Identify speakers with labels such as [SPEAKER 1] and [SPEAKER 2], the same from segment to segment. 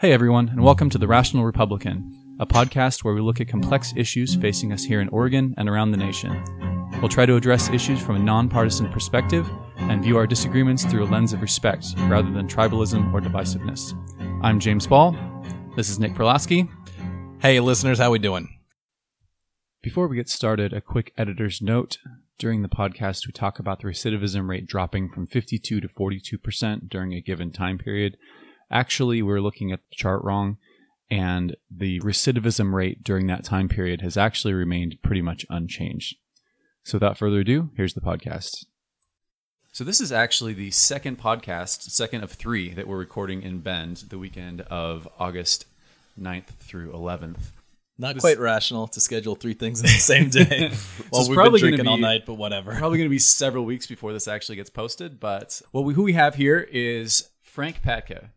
[SPEAKER 1] Hey everyone, and welcome to The Rational Republican, a podcast where we look at complex issues facing us here in Oregon and around the nation. We'll try to address issues from a nonpartisan perspective and view our disagreements through a lens of respect rather than tribalism or divisiveness. I'm James Ball. This is Nick Perlasky.
[SPEAKER 2] Hey, listeners, how we doing?
[SPEAKER 1] Before we get started, a quick editor's note. During the podcast, we talk about the recidivism rate dropping from 52 to 42% during a given time period. Actually, we're looking at the chart wrong, and the recidivism rate during that time period has actually remained pretty much unchanged. So, without further ado, here's the podcast. So, this is actually the second podcast, second of three that we're recording in Bend the weekend of August 9th through 11th.
[SPEAKER 2] Not quite rational to schedule three things in the same day. well,
[SPEAKER 1] it's
[SPEAKER 2] we've
[SPEAKER 1] probably
[SPEAKER 2] been
[SPEAKER 1] gonna
[SPEAKER 2] drinking all night, but whatever.
[SPEAKER 1] Probably going to be several weeks before this actually gets posted. But well, we, who we have here is Frank Patka.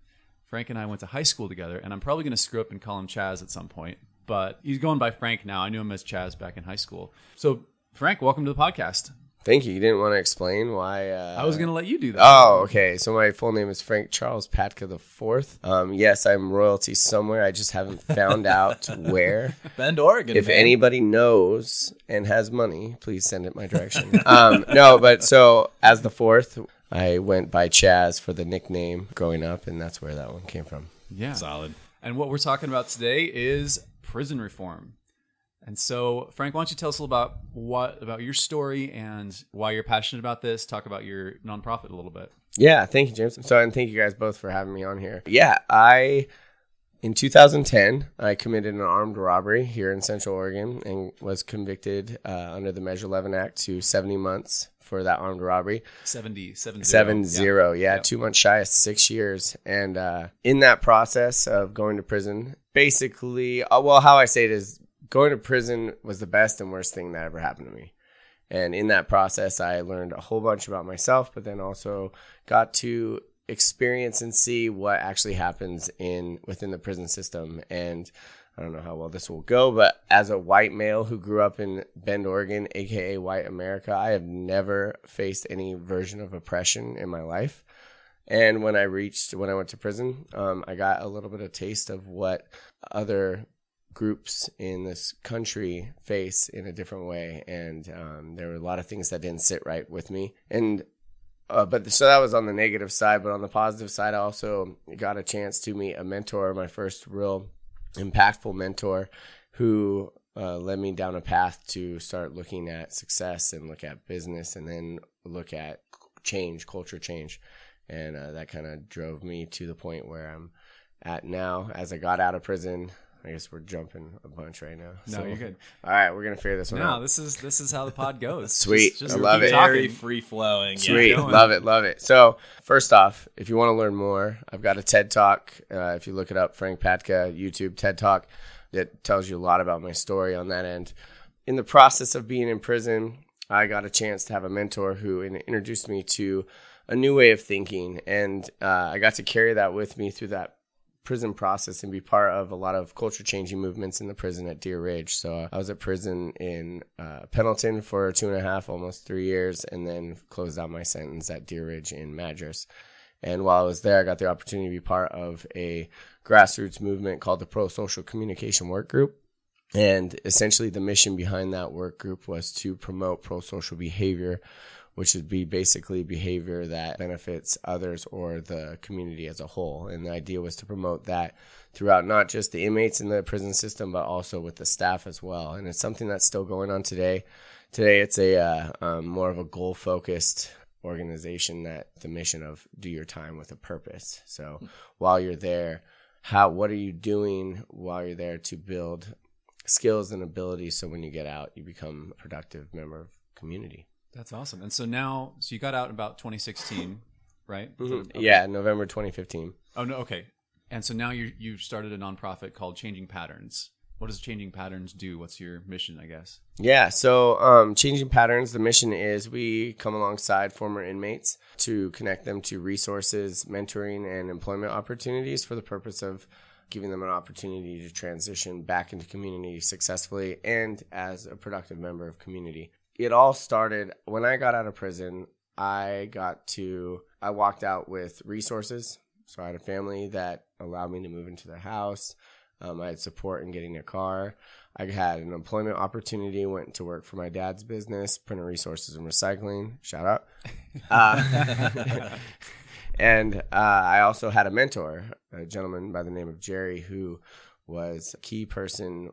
[SPEAKER 1] Frank and I went to high school together, and I'm probably going to screw up and call him Chaz at some point. But he's going by Frank now. I knew him as Chaz back in high school. So, Frank, welcome to the podcast.
[SPEAKER 3] Thank you. You didn't want to explain why. Uh,
[SPEAKER 1] I was going to let you do that.
[SPEAKER 3] Oh, okay. So my full name is Frank Charles Patka the Fourth. Um, yes, I'm royalty somewhere. I just haven't found out where.
[SPEAKER 2] Bend, Oregon.
[SPEAKER 3] If
[SPEAKER 2] man.
[SPEAKER 3] anybody knows and has money, please send it my direction. um, no, but so as the fourth, I went by Chaz for the nickname growing up, and that's where that one came from.
[SPEAKER 1] yeah.
[SPEAKER 2] solid.
[SPEAKER 1] And what we're talking about today is prison reform. And so, Frank, why don't you tell us a little about what about your story and why you're passionate about this? Talk about your nonprofit a little bit.
[SPEAKER 3] Yeah, thank you, James. So, and thank you guys both for having me on here. Yeah, I in 2010 I committed an armed robbery here in Central Oregon and was convicted uh, under the Measure 11 Act to 70 months for that armed robbery.
[SPEAKER 1] 70, 70.
[SPEAKER 3] Seven
[SPEAKER 1] Yeah.
[SPEAKER 3] zero, yeah,
[SPEAKER 1] Yeah.
[SPEAKER 3] two months shy of six years. And uh, in that process of going to prison, basically, uh, well, how I say it is, going to prison was the best and worst thing that ever happened to me. And in that process, I learned a whole bunch about myself, but then also got to experience and see what actually happens in within the prison system. And I don't know how well this will go, but as a white male who grew up in Bend, Oregon, aka white America, I have never faced any version of oppression in my life. And when I reached, when I went to prison, um, I got a little bit of taste of what other groups in this country face in a different way. And um, there were a lot of things that didn't sit right with me. And uh, but so that was on the negative side. But on the positive side, I also got a chance to meet a mentor, my first real impactful mentor, who uh, led me down a path to start looking at success and look at business, and then look at change, culture change, and uh, that kind of drove me to the point where I'm at now. As I got out of prison, I guess we're jumping a bunch right now.
[SPEAKER 1] No, you're good.
[SPEAKER 3] All right, we're gonna figure this one
[SPEAKER 1] No,
[SPEAKER 3] out.
[SPEAKER 1] this is this is how the pod goes.
[SPEAKER 3] Sweet. I love
[SPEAKER 1] keep
[SPEAKER 3] it.
[SPEAKER 2] Very free flowing.
[SPEAKER 3] Sweet,
[SPEAKER 2] Yeah.
[SPEAKER 3] love it, love it. So, first off, if you want to learn more, I've got a TED Talk. Uh, if you look it up, Frank Patka YouTube TED Talk, that tells you a lot about my story on that end. In the process of being in prison, I got a chance to have a mentor who introduced me to a new way of thinking, and uh, I got to carry that with me through that prison process and be part of a lot of culture changing movements in the prison at Deer Ridge. So uh, I was at prison in uh, Pendleton for two and a half, almost three years, and then closed out my sentence at Deer Ridge in Madras. And while I was there, I got the opportunity to be part of a grassroots movement called the Pro Social Communication Work Group. And essentially, the mission behind that work group was to promote pro social behavior, which would be basically behavior that benefits others or the community as a whole. And the idea was to promote that throughout not just the inmates in the prison system, but also with the staff as well. And it's something that's still going on today. Today, it's a uh, um, more of a goal focused organization that the mission of do your time with a purpose. So while you're there, how what are you doing while you're there to build skills and abilities so when you get out you become a productive member of community.
[SPEAKER 1] That's awesome. And so now, so you got out in about 2016, right? Okay.
[SPEAKER 3] Yeah, November 2015.
[SPEAKER 1] Oh no. Okay. And so now you you've started a nonprofit called Changing Patterns. What does Changing Patterns do? What's your mission? I guess.
[SPEAKER 3] Yeah, so um, changing patterns. The mission is we come alongside former inmates to connect them to resources, mentoring, and employment opportunities for the purpose of giving them an opportunity to transition back into community successfully and as a productive member of community. It all started when I got out of prison. I got to I walked out with resources So I had a family that allowed me to move into their house. Um, I had support in getting a car. I had an employment opportunity, went to work for my dad's business, Printer Resources and Recycling. Shout out. Uh, and uh, I also had a mentor, a gentleman by the name of Jerry, who was a key person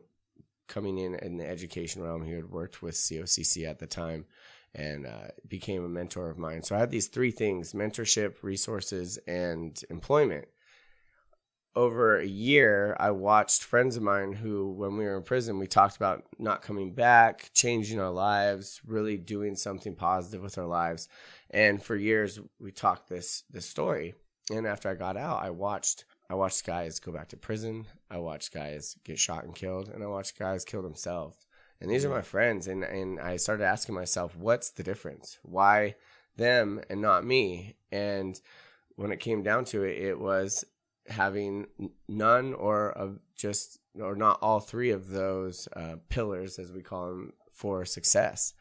[SPEAKER 3] coming in in the education realm. He had worked with COCC at the time and uh, became a mentor of mine. So I had these three things mentorship, resources, and employment. Over a year, I watched friends of mine who, when we were in prison, we talked about not coming back, changing our lives, really doing something positive with our lives. And for years, we talked this this story. And after I got out, I watched I watched guys go back to prison. I watched guys get shot and killed, and I watched guys kill themselves. And these are my friends, and and I started asking myself, what's the difference? Why them and not me? And when it came down to it, it was having none or of just or not all three of those uh, pillars, as we call them, for success.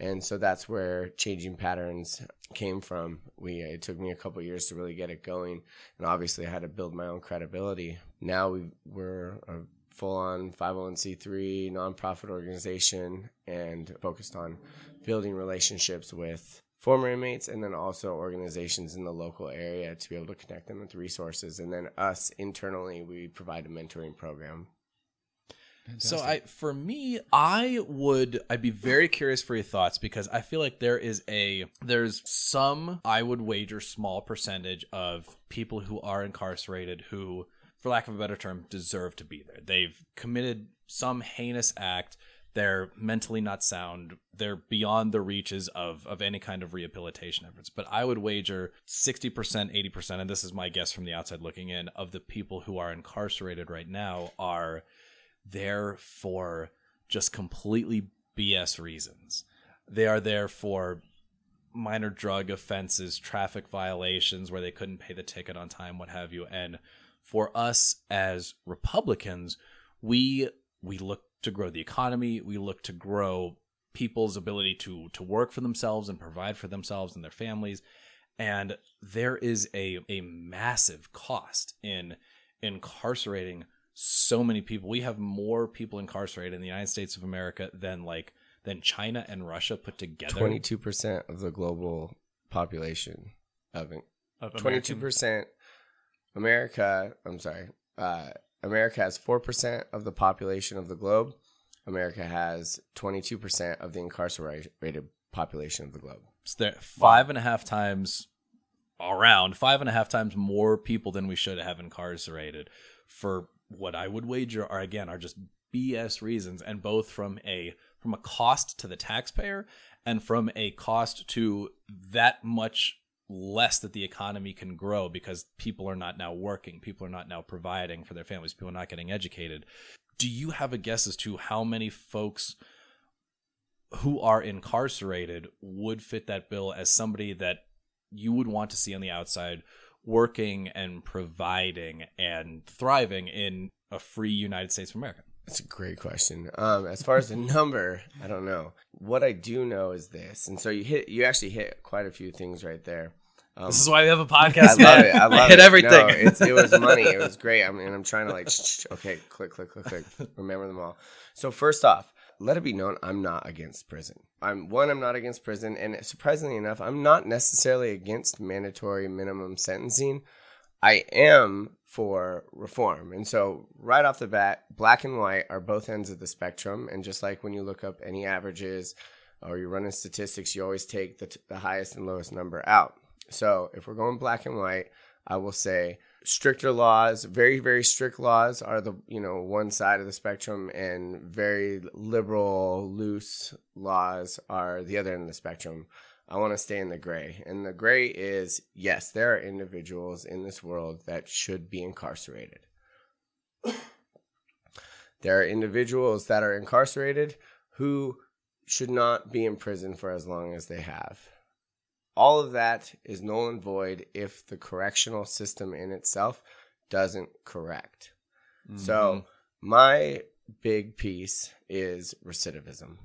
[SPEAKER 3] And so that's where changing patterns came from. We it took me a couple years to really get it going, and obviously I had to build my own credibility. Now we we're a full on 501c3 nonprofit organization and focused on building relationships with former inmates and then also organizations in the local area to be able to connect them with resources. And then us internally, we provide a mentoring program
[SPEAKER 2] so I for me, I would I'd be very curious for your thoughts because I feel like there is a there's some I would wager small percentage of people who are incarcerated who for lack of a better term deserve to be there. They've committed some heinous act. They're mentally not sound. They're beyond the reaches of of any kind of rehabilitation efforts. But i would wager 60% 80% and this is my guess from the outside looking in of the people who are incarcerated right now are there for just completely BS reasons. They are there for minor drug offenses, traffic violations where they couldn't pay the ticket on time, what have you. And for us as Republicans, we we look to grow the economy, we look to grow people's ability to to work for themselves and provide for themselves and their families. And there is a a massive cost in incarcerating so many people. We have more people incarcerated in the United States of America than like than China and Russia put together.
[SPEAKER 3] Twenty two percent of the global population of twenty two percent. America, I'm sorry, uh, America has four percent of the population of the globe. America has twenty two percent of the incarcerated population of the globe.
[SPEAKER 2] So there five and a half times around five and a half times more people than we should have incarcerated for what I would wager are again are just BS reasons, and both from a from a cost to the taxpayer and from a cost to that much less that the economy can grow because people are not now working, people are not now providing for their families, people are not getting educated. Do you have a guess as to how many folks who are incarcerated would fit that bill as somebody that you would want to see on the outside working and providing and thriving in a free United States of America?
[SPEAKER 3] That's a great question. Um, as far as the number, I don't know. What I do know is this, and so you hit, you actually hit quite a few things right there.
[SPEAKER 2] Um, this is why we have a podcast.
[SPEAKER 3] I love it. I love
[SPEAKER 2] I hit
[SPEAKER 3] it.
[SPEAKER 2] everything.
[SPEAKER 3] No, it was money. It was great. I mean, I'm trying to like, okay, click, click, click, click. Remember them all. So first off, let it be known I'm not against prison. I'm one, I'm not against prison, and surprisingly enough, I'm not necessarily against mandatory minimum sentencing. I am for reform. And so, right off the bat, black and white are both ends of the spectrum. And just like when you look up any averages or you're running statistics, you always take the, t- the highest and lowest number out. So, if we're going black and white, I will say stricter laws, very very strict laws are the you know one side of the spectrum, and very liberal loose laws are the other end of the spectrum. I want to stay in the gray, and the gray is yes, there are individuals in this world that should be incarcerated. there are individuals that are incarcerated who should not be in prison for as long as they have all of that is null and void if the correctional system in itself doesn't correct. Mm-hmm. So, my big piece is recidivism,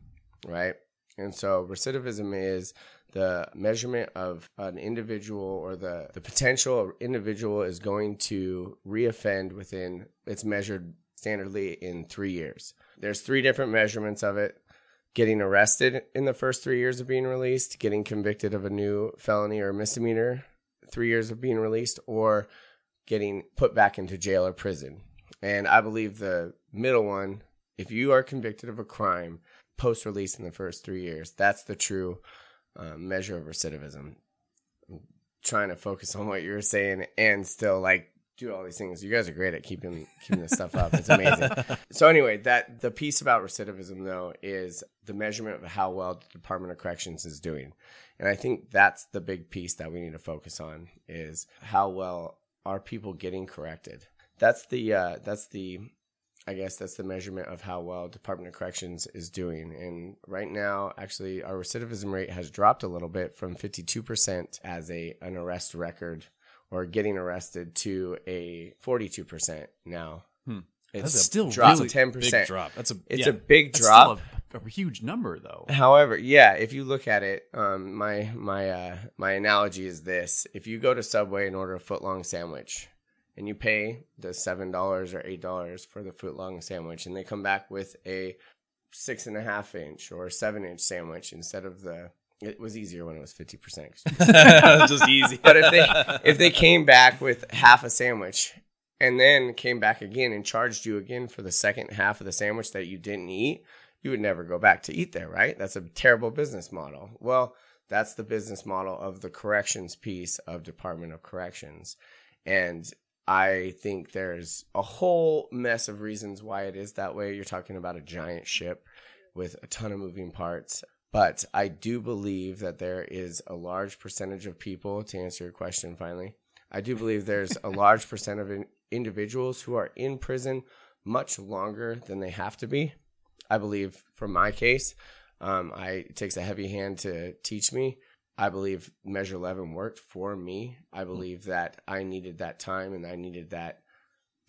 [SPEAKER 3] right? And so, recidivism is the measurement of an individual or the, the potential individual is going to reoffend within it's measured standardly in three years. There's three different measurements of it. Getting arrested in the first three years of being released, getting convicted of a new felony or misdemeanor, three years of being released, or getting put back into jail or prison. And I believe the middle one, if you are convicted of a crime post release in the first three years, that's the true uh, measure of recidivism. I'm trying to focus on what you're saying and still like do all these things. You guys are great at keeping keeping this stuff up. It's amazing. so anyway, that the piece about recidivism though is the measurement of how well the Department of Corrections is doing. And I think that's the big piece that we need to focus on is how well are people getting corrected. That's the uh, that's the I guess that's the measurement of how well Department of Corrections is doing. And right now, actually, our recidivism rate has dropped a little bit from 52% as a an arrest record or getting arrested to a 42% now.
[SPEAKER 1] Hmm.
[SPEAKER 3] It's
[SPEAKER 1] That's still
[SPEAKER 3] dropped
[SPEAKER 1] really
[SPEAKER 3] ten percent.
[SPEAKER 2] Big drop. That's a
[SPEAKER 3] It's
[SPEAKER 2] yeah.
[SPEAKER 3] a big drop.
[SPEAKER 1] still a, a huge number, though.
[SPEAKER 3] However, yeah, if you look at it, um, my my uh, my analogy is this: if you go to Subway and order a foot long sandwich, and you pay the seven dollars or eight dollars for the foot long sandwich, and they come back with a six and a half inch or seven inch sandwich instead of the it was easier when it was fifty percent.
[SPEAKER 2] It was just easy.
[SPEAKER 3] But if they if they came back with half a sandwich and then came back again and charged you again for the second half of the sandwich that you didn't eat, you would never go back to eat there, right? That's a terrible business model. Well, that's the business model of the corrections piece of Department of Corrections. And I think there's a whole mess of reasons why it is that way. You're talking about a giant ship with a ton of moving parts. But I do believe that there is a large percentage of people, to answer your question finally, I do believe there's a large percent of in- individuals who are in prison much longer than they have to be. I believe, for my case, um, I, it takes a heavy hand to teach me. I believe Measure 11 worked for me. I believe that I needed that time and I needed that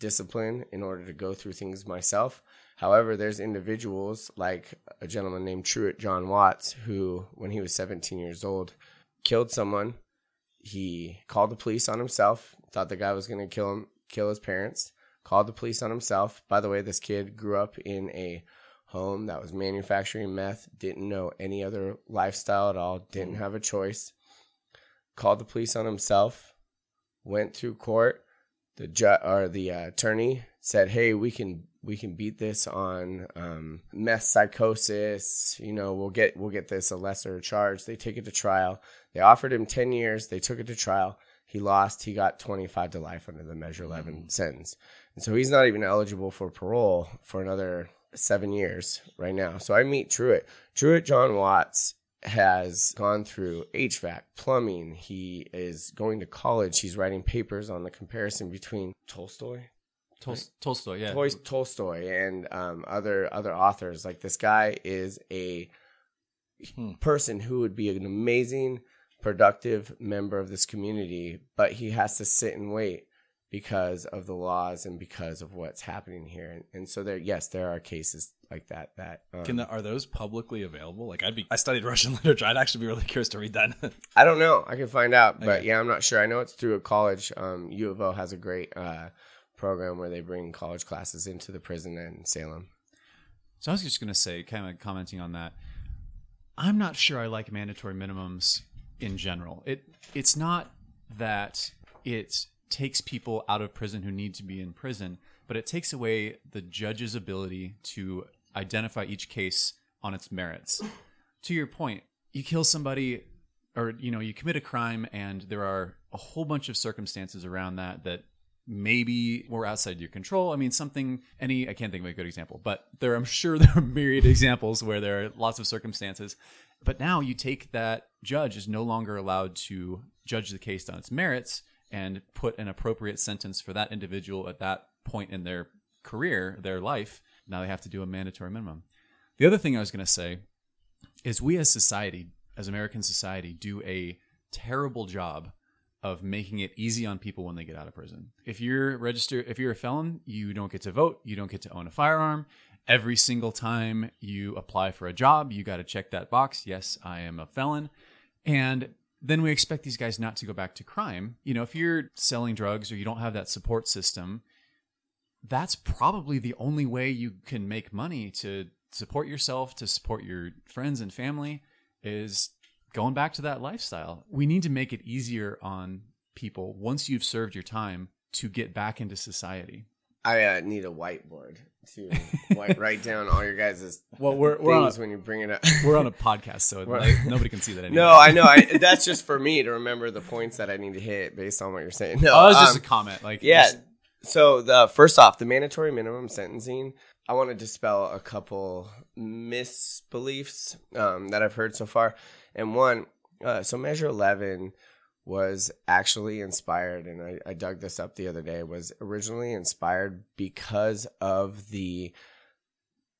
[SPEAKER 3] discipline in order to go through things myself. However, there's individuals like a gentleman named Truett John Watts who, when he was 17 years old, killed someone. He called the police on himself, thought the guy was going to kill him, kill his parents, called the police on himself. By the way, this kid grew up in a home that was manufacturing meth, didn't know any other lifestyle at all, didn't have a choice. Called the police on himself, went through court. The ju- or the uh, attorney said, "Hey, we can we can beat this on um, meth psychosis. You know, we'll get we'll get this a lesser charge." They take it to trial. They offered him ten years. They took it to trial. He lost. He got twenty five to life under the Measure 11 sentence, and so he's not even eligible for parole for another seven years right now. So I meet Truett. Truett John Watts has gone through HVAC, plumbing. He is going to college. He's writing papers on the comparison between Tolstoy,
[SPEAKER 1] Tol- Tolstoy, yeah.
[SPEAKER 3] Tol- Tolstoy, and um, other other authors. Like this guy is a
[SPEAKER 2] Hmm.
[SPEAKER 3] person who would be an amazing, productive member of this community, but he has to sit and wait because of the laws and because of what's happening here. And, and so there, yes, there are cases like that. That um,
[SPEAKER 2] Can the, are those publicly available? Like I'd be I studied Russian literature. I'd actually be really curious to read that.
[SPEAKER 3] I don't know. I can find out, but
[SPEAKER 2] Okay.
[SPEAKER 3] yeah, I'm not sure. I know it's through a college. Um, U of O has a great uh, program where they bring college classes into the prison in Salem.
[SPEAKER 1] So I was just going to say, kind of commenting on that. I'm not sure I like mandatory minimums in general. It it's not that it takes people out of prison who need to be in prison, but it takes away the judge's ability to identify each case on its merits. To your point, you kill somebody or you know, you commit a crime and there are a whole bunch of circumstances around that that maybe were outside your control. I mean, something, any, I can't think of a good example, but there, I'm sure there are myriad examples where there are lots of circumstances. But now you take that judge is no longer allowed to judge the case on its merits and put an appropriate sentence for that individual at that point in their career, their life. Now they have to do a mandatory minimum. The other thing I was going to say is we as society, as American society, do a terrible job of making it easy on people when they get out of prison. If you're registered, if you're a felon, you don't get to vote, you don't get to own a firearm. Every single time you apply for a job, you got to check that box. Yes, I am a felon. And then we expect these guys not to go back to crime. You know, if you're selling drugs or you don't have that support system, that's probably the only way you can make money to support yourself, to support your friends and family is going back to that lifestyle. We need to make it easier on people once you've served your time to get back into society.
[SPEAKER 3] I uh, need a whiteboard to white, write down all your guys'
[SPEAKER 1] well, we're, we're
[SPEAKER 3] things
[SPEAKER 1] on a,
[SPEAKER 3] when you bring it up.
[SPEAKER 1] we're on a podcast, so like, nobody can see that anymore.
[SPEAKER 3] No, I know. I, that's just for me to remember the points that I need to hit based on what you're saying. No,
[SPEAKER 1] oh, it's just
[SPEAKER 3] um,
[SPEAKER 1] a comment. Like,
[SPEAKER 3] yeah.
[SPEAKER 1] just-
[SPEAKER 3] So the first off, the mandatory minimum sentencing. I want to dispel a couple misbeliefs um, that I've heard so far, and one. Uh, so Measure Eleven was actually inspired, and I, I dug this up the other day. Was originally inspired because of the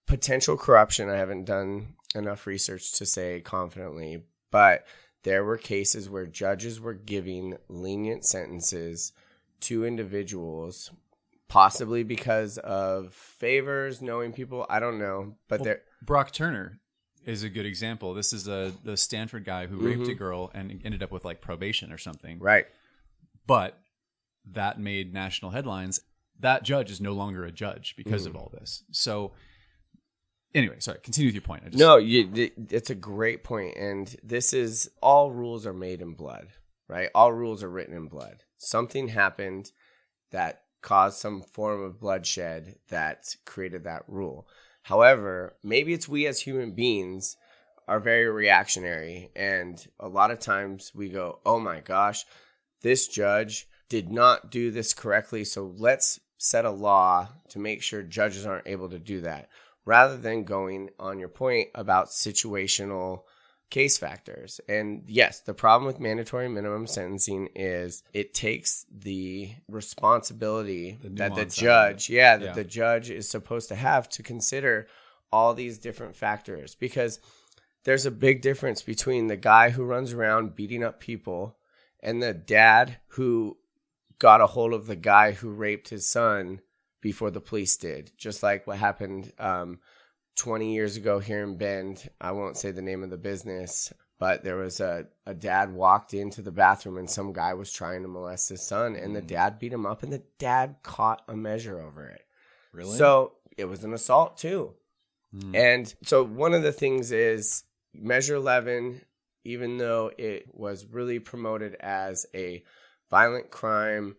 [SPEAKER 3] potential corruption. I haven't done enough research to say confidently, but there were cases where judges were giving lenient sentences to individuals, possibly because of favors, knowing people. I don't know, but
[SPEAKER 1] Well,
[SPEAKER 3] there.
[SPEAKER 1] Brock Turner is a good example. This is a the Stanford guy who raped a girl and ended up with like probation or something.
[SPEAKER 3] Right.
[SPEAKER 1] But that made national headlines. That judge is no longer a judge because
[SPEAKER 3] Mm.
[SPEAKER 1] of all this. So anyway, sorry, continue with your point. I just,
[SPEAKER 3] No, you, it's a great point, and this is all rules are made in blood, right? All rules are written in blood. Something happened that caused some form of bloodshed that created that rule. However, maybe it's we as human beings are very reactionary, and a lot of times we go, "Oh my gosh, this judge did not do this correctly, so let's set a law to make sure judges aren't able to do that." rather than going on your point about situational case factors. And yes, the problem with mandatory minimum sentencing is it takes the responsibility
[SPEAKER 1] The
[SPEAKER 3] that the
[SPEAKER 1] nuance out of
[SPEAKER 3] judge, yeah, that
[SPEAKER 1] Yeah.
[SPEAKER 3] the judge is supposed to have to consider all these different factors because there's a big difference between the guy who runs around beating up people and the dad who got a hold of the guy who raped his son before the police did, just like what happened um, 20 years ago here in Bend. I won't say the name of the business, but there was a, a dad walked into the bathroom and some guy was trying to molest his son, and the
[SPEAKER 2] Mm.
[SPEAKER 3] dad beat him up, and the dad caught a measure over it.
[SPEAKER 2] Really?
[SPEAKER 3] So it was an assault too.
[SPEAKER 1] Mm.
[SPEAKER 3] And so one of the things is Measure 11, even though it was really promoted as a violent crime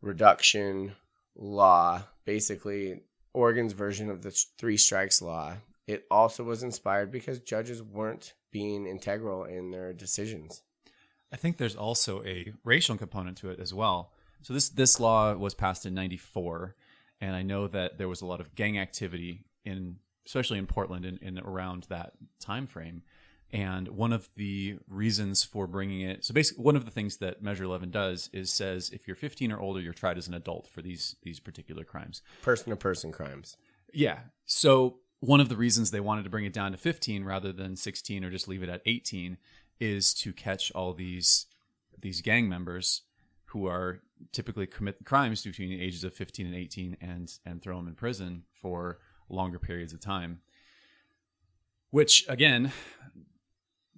[SPEAKER 3] reduction law, basically Oregon's version of the three strikes law, it also was inspired because judges weren't being integral in their decisions.
[SPEAKER 1] I think there's also a racial component to it as well. So this this law was passed in '94, and I know that there was a lot of gang activity in, especially in Portland, and around that time frame. And one of the reasons for bringing it, so basically, one of the things that Measure 11 does is says if you're 15 or older, you're tried as an adult for these these particular crimes.
[SPEAKER 3] Person to person crimes.
[SPEAKER 1] Yeah. So one of the reasons they wanted to bring it down to 15 rather than 16 or just leave it at 18 is to catch all these these gang members who are typically commit crimes between the ages of 15 and 18 and and throw them in prison for longer periods of time. Which again,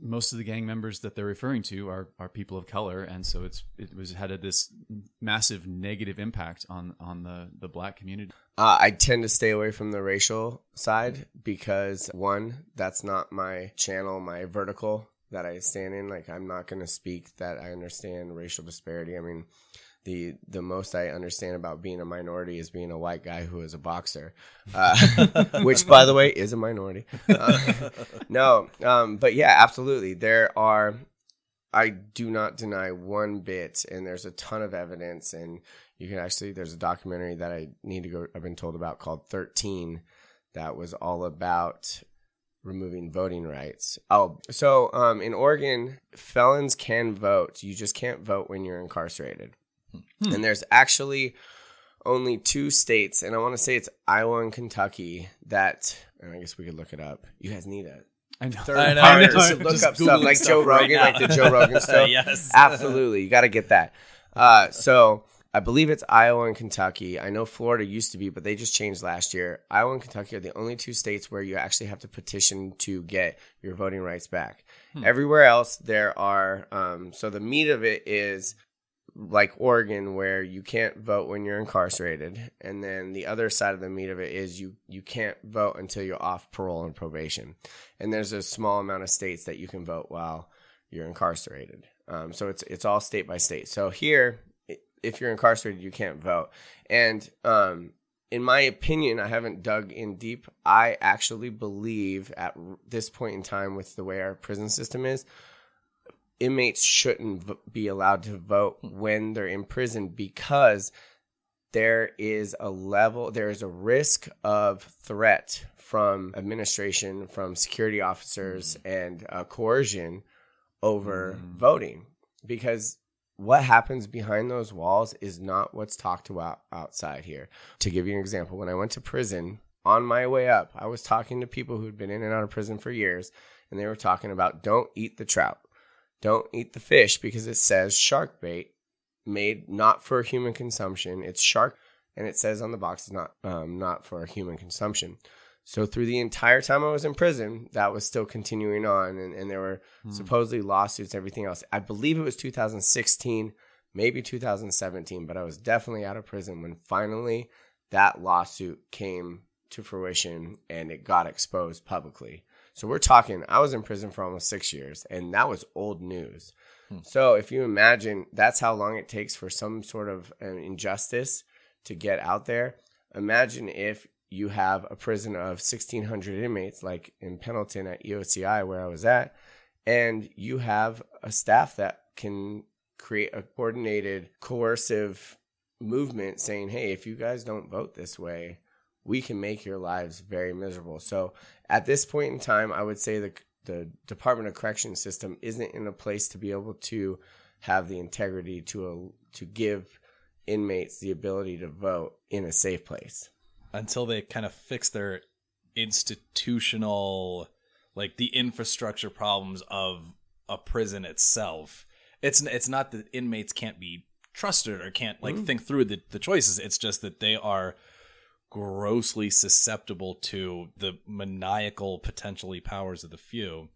[SPEAKER 1] most of the gang members that they're referring to are are people of color, and so it's it was had a, this massive negative impact on on the the black community.
[SPEAKER 3] Uh, I tend to stay away from the racial side because one, that's not my channel, my vertical that I stand in. Like I'm not going to speak that I understand racial disparity. I mean, the the most I understand about being a minority is being a white guy who is a boxer, uh, which by the way is a minority. Uh, no, um, but yeah, absolutely. There are. I do not deny one bit, and there's a ton of evidence, and you can actually there's a documentary that I need to go. I've been told about called Thirteen, that was all about removing voting rights. Oh, so um, in Oregon, felons can vote. You just can't vote when you're incarcerated.
[SPEAKER 1] Hmm.
[SPEAKER 3] And there's actually only two states, and I want to say it's Iowa and Kentucky that. And I guess we could look it up. You guys need a
[SPEAKER 1] I know.
[SPEAKER 3] third
[SPEAKER 2] I know,
[SPEAKER 3] to
[SPEAKER 2] just
[SPEAKER 3] look up
[SPEAKER 2] Googling
[SPEAKER 3] stuff like
[SPEAKER 2] stuff
[SPEAKER 3] Joe
[SPEAKER 2] right
[SPEAKER 3] Rogan,
[SPEAKER 2] now.
[SPEAKER 3] like the Joe Rogan stuff.
[SPEAKER 2] yes.
[SPEAKER 3] Absolutely, you got to get that. Uh, so I believe it's Iowa and Kentucky. I know Florida used to be, but they just changed last year. Iowa and Kentucky are the only two states where you actually have to petition to get your voting rights back. Hmm. Everywhere else, there are. Um, so the meat of it is like Oregon, where you can't vote when you're incarcerated, and then the other side of the meat of it is you you can't vote until you're off parole and probation. And there's a small amount of states that you can vote while you're incarcerated. Um, so it's it's all state by state. So here if you're incarcerated, you can't vote. And um, in my opinion, I haven't dug in deep. I actually believe at this point in time, with the way our prison system is, inmates shouldn't be allowed to vote when they're in prison because there is a level, there is a risk of threat from administration, from security officers, mm. and uh, coercion over mm. voting because what happens behind those walls is not what's talked about outside here. To give you an example, when I went to prison on my way up, I was talking to people who'd been in and out of prison for years, and they were talking about don't eat the trout, don't eat the fish because it says shark bait made not for human consumption. It's shark, and it says on the box it's not um, not for human consumption. So through the entire time I was in prison, that was still continuing on, and, and there were hmm. supposedly lawsuits, everything else. I believe it was 2016, maybe 2017, but I was definitely out of prison when finally that lawsuit came to fruition and it got exposed publicly. So we're talking, I was in prison for almost six years, and that was old news. Hmm. So if you imagine that's how long it takes for some sort of an injustice to get out there, imagine if you have a prison of 1,600 inmates, like in Pendleton at EOCI, where I was at, and you have a staff that can create a coordinated, coercive movement saying, hey, if you guys don't vote this way, we can make your lives very miserable. So at this point in time, I would say the, the Department of Correction system isn't in a place to be able to have the integrity to, a, to give inmates the ability to vote in a safe place
[SPEAKER 2] until they kind of fix their institutional like the infrastructure problems of a prison itself it's it's not that inmates can't be trusted or can't like mm. think through the, the choices it's just that they are grossly susceptible to the maniacal potentially powers of the few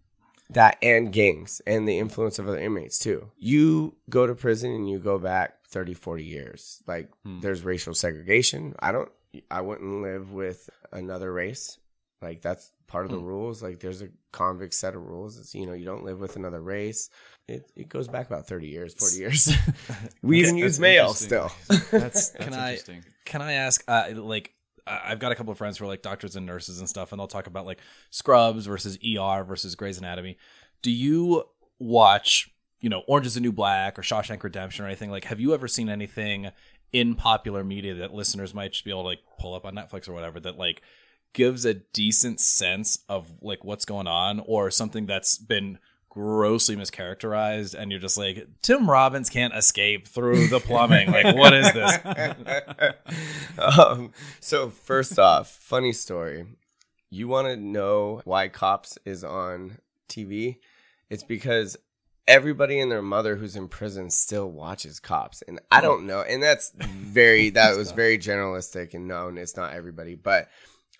[SPEAKER 3] that and gangs and the influence of other inmates too you go to prison and you go back 30 40 years like hmm. there's racial segregation i don't I wouldn't live with another race. Like that's part of the hmm. rules. Like there's a convict set of rules. It's you know you don't live with another race. It it goes back about thirty years, forty years. we even use mail still.
[SPEAKER 2] That's, that's can I can I ask uh, like I've got a couple of friends who are like doctors and nurses and stuff, and they'll talk about like Scrubs versus ER versus Grey's Anatomy. Do you watch, you know, Orange is the New Black or Shawshank Redemption or anything? Like, have you ever seen anything in popular media that listeners might just be able to like pull up on Netflix or whatever that like gives a decent sense of like what's going on or something that's been grossly mischaracterized and you're just like Tim Robbins can't escape through the plumbing. Like what is this?
[SPEAKER 3] Um, so first off funny story. You want to know why cops is on TV it's because everybody and their mother who's in prison still watches cops and i don't know and that's very that was very generalistic and no it's not everybody but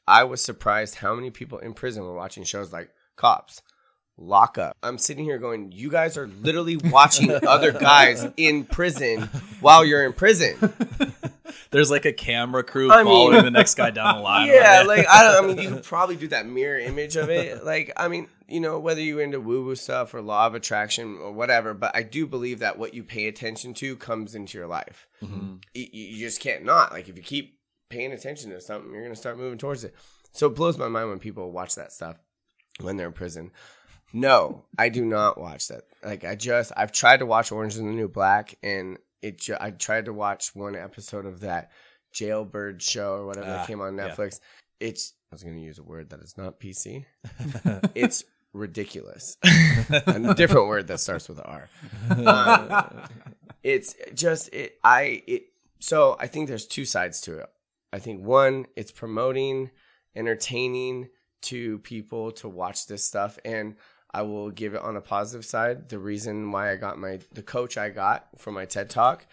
[SPEAKER 3] i was surprised how many people in prison were watching shows like cops lock up i'm sitting here going you guys are literally watching other guys in prison while you're in prison
[SPEAKER 2] there's like a camera crew I following mean, the next guy down the line.
[SPEAKER 3] Yeah, like I don't. I mean, you could probably do that mirror image of it. Like, I mean, you know, whether you're into woo woo stuff or law of attraction or whatever, but I do believe that what you pay attention to comes into your life. Mm-hmm. You, you just can't not. Like, if you keep paying attention to something, you're gonna start moving towards it. So it blows my mind when people watch that stuff when they're in prison. No, I do not watch that. Like I just I've tried to watch Orange is the New Black and it ju- I tried to watch one episode of that Jailbird show or whatever that ah, came on Netflix. Yeah. It's I was going to use a word that is not PC. it's ridiculous. a different word that starts with R. Um, it's just it. I it. So I think there's two sides to it. I think one, it's promoting, entertaining to people to watch this stuff, and I will give it on a positive side. The reason why I got my the coach I got for my TED talk,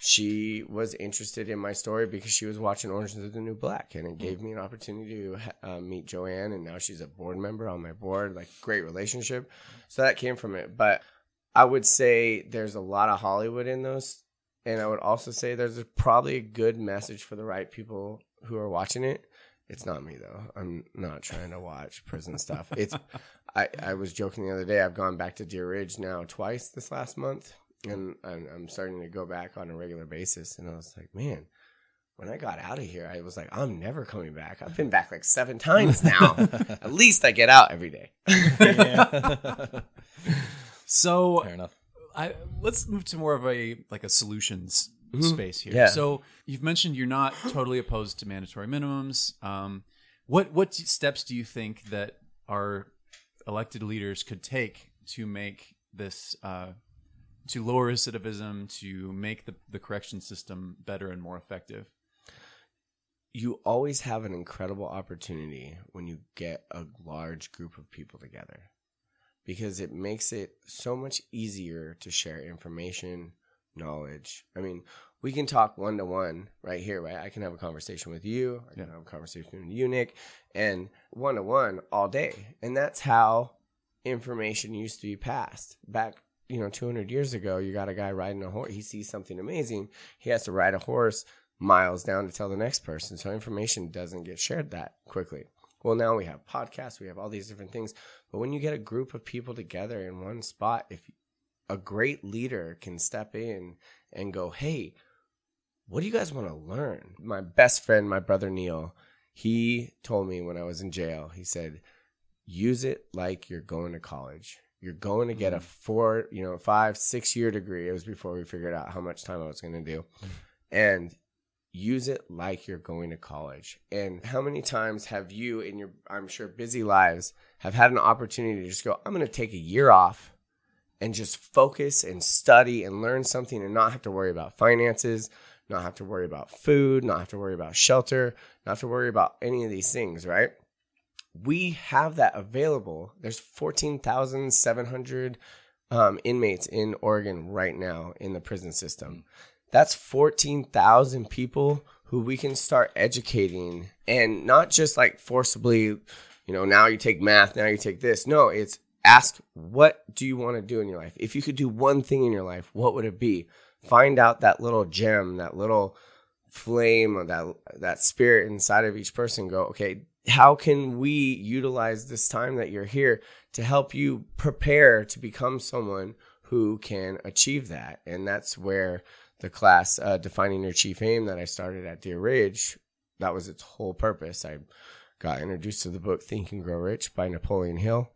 [SPEAKER 3] she was interested in my story because she was watching Orange is the New Black, and it gave me an opportunity to uh, meet Joanne, and now she's a board member on my board. Like great relationship, so that came from it. But I would say there's a lot of Hollywood in those, and I would also say there's a, probably a good message for the right people who are watching it. It's not me though. I'm not trying to watch prison stuff. It's I, I was joking the other day. I've gone back to Deer Ridge now twice this last month and I'm, I'm starting to go back on a regular basis. And I was like, man, when I got out of here, I was like, I'm never coming back. I've been back like seven times now. At least I get out every day.
[SPEAKER 1] so
[SPEAKER 2] Fair enough.
[SPEAKER 1] I, let's move to more of a like a solutions
[SPEAKER 3] Mhm.
[SPEAKER 1] space here.
[SPEAKER 3] Yeah.
[SPEAKER 1] So you've mentioned you're not totally opposed to mandatory minimums. Um, what what steps do you think that our elected leaders could take to make this uh, to lower recidivism, to make the, the correction system better and more effective?
[SPEAKER 3] You always have an incredible opportunity when you get a large group of people together because it makes it so much easier to share information, knowledge. I mean, we can talk one to one right here, right? I can have a conversation with you, I can
[SPEAKER 1] Yeah.
[SPEAKER 3] have a conversation with you, Nick, and one to one all day. And that's how information used to be passed. Back, you know, 200 years ago, you got a guy riding a horse, he sees something amazing, he has to ride a horse miles down to tell the next person. So information doesn't get shared that quickly. Well, now we have podcasts, we have all these different things. But when you get a group of people together in one spot, if a great leader can step in and go, hey, what do you guys want to learn? My best friend, my brother Neil, he told me when I was in jail, he said, use it like you're going to college. You're going to get a mm. four, you know, five, six year degree. It was before we figured out how much time I was going to do. Mm. And use it like you're going to college. And how many times have you in your, I'm sure, busy lives have had an opportunity to just go, I'm going to take a year off and just focus and study and learn something and not have to worry about finances, not have to worry about food, not have to worry about shelter, not have to worry about any of these things, right? We have that available. There's 14,700 um, inmates in Oregon right now in the prison system. That's 14,000 people who we can start educating and not just like forcibly, you know, now you take math, now you take this. No, it's ask what do you want to do in your life? If you could do one thing in your life, what would it be? Find out that little gem, that little flame or that that spirit inside of each person go, okay, how can we utilize this time that you're here to help you prepare to become someone who can achieve that? And that's where the class uh, defining your chief aim that I started at Deer Ridge, that was its whole purpose. I got introduced to the book Think and Grow Rich by Napoleon Hill.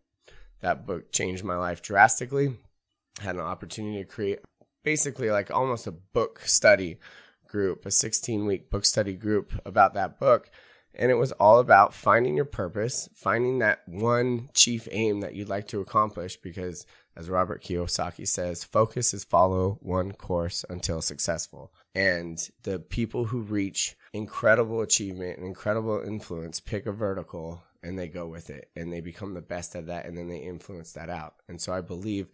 [SPEAKER 3] That book changed my life drastically. I Had an opportunity to create basically like almost a book study group, a 16 week book study group about that book. And it was all about finding your purpose, finding that one chief aim that you'd like to accomplish. Because, as Robert Kiyosaki says, focus is follow one course until successful. And the people who reach incredible achievement and incredible influence pick a vertical and they go with it and they become the best at that and then they influence that out. And so I believe